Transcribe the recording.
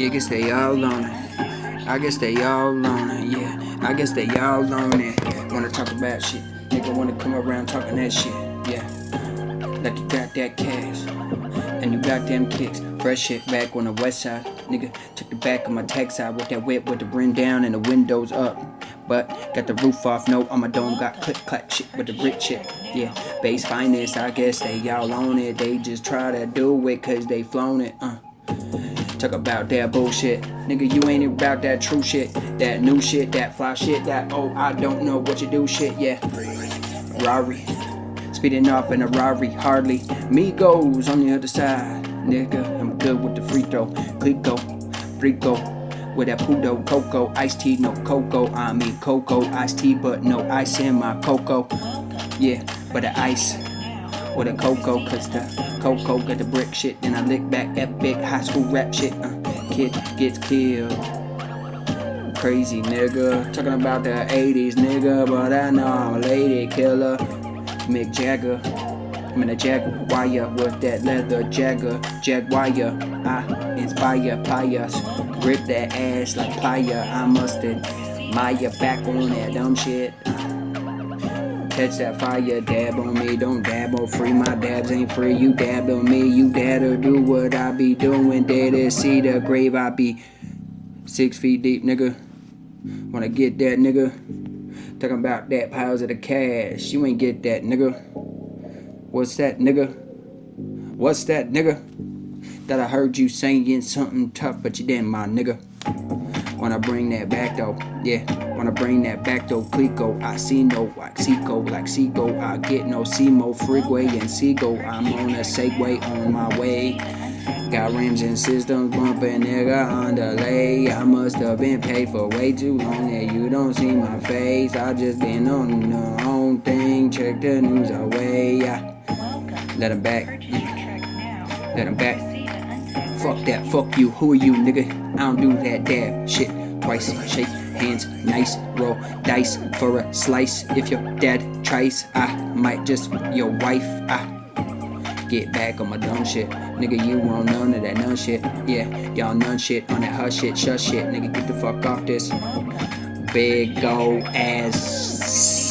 Yeah, I guess they all on it. I guess they all on it. Yeah, I guess they all on it. Wanna talk about shit. Nigga wanna come around talking that shit. Yeah, like you got that cash. And you got them kicks. Fresh shit back on the west side. Nigga took the back of my tag side with that whip with the brim down and the windows up. But got the roof off, no my dome, got click clack shit with the brick shit. Yeah, base finance, I guess they y'all on it. They just try to do it cause they flown it. Uh. Talk about that bullshit. Nigga, you ain't about that true shit. That new shit, that fly shit, that oh, I don't know what you do shit, yeah. Rari. Speeding off in a Rari, hardly. Me goes on the other side. Nigga, I'm good with the free throw. Clico, Rico. With that Pudo, Cocoa, iced tea, no cocoa. I mean cocoa, iced tea, but no ice in my cocoa. Yeah, but the ice with the cocoa, cause the cocoa got the brick shit. Then I lick back epic high school rap shit. Uh, kid gets killed. Crazy nigga, talking about the 80s nigga, but I know I'm a lady killer. Mick Jagger, I'm in a Jaguar with that leather Jagger, Jaguar. I inspire pliers, grip that ass like plier. I must admire back on that dumb shit. Catch that fire, dab on me, don't dab on free. My dabs ain't free, you dab on me, you dare do what I be doing. Dare to see the grave, I be six feet deep, nigga. Wanna get that, nigga? Talking about that piles of the cash, you ain't get that, nigga. What's that, nigga? What's that, nigga? That I heard you saying something tough, but you didn't, my nigga. Wanna bring that back though, yeah. Wanna bring that back though, Clico. I see no like Seco, like Seco. I get no Simo, Freeway and Seago. I'm on a Segway on my way. Got rims and systems bumping, nigga, on delay. I must have been paid for way too long that you don't see my face. I just been on the own thing, check the news away. Yeah. Let him back. Let him back. Fuck that, fuck you, who are you, nigga? I don't do that dab shit twice. Shake hands, nice, roll dice for a slice. If your dad tries, I might just your wife. I get back on my dumb shit. Nigga, you want none of that none shit. Yeah, y'all none shit on that hush shit, shush shit. Nigga, get the fuck off this big old ass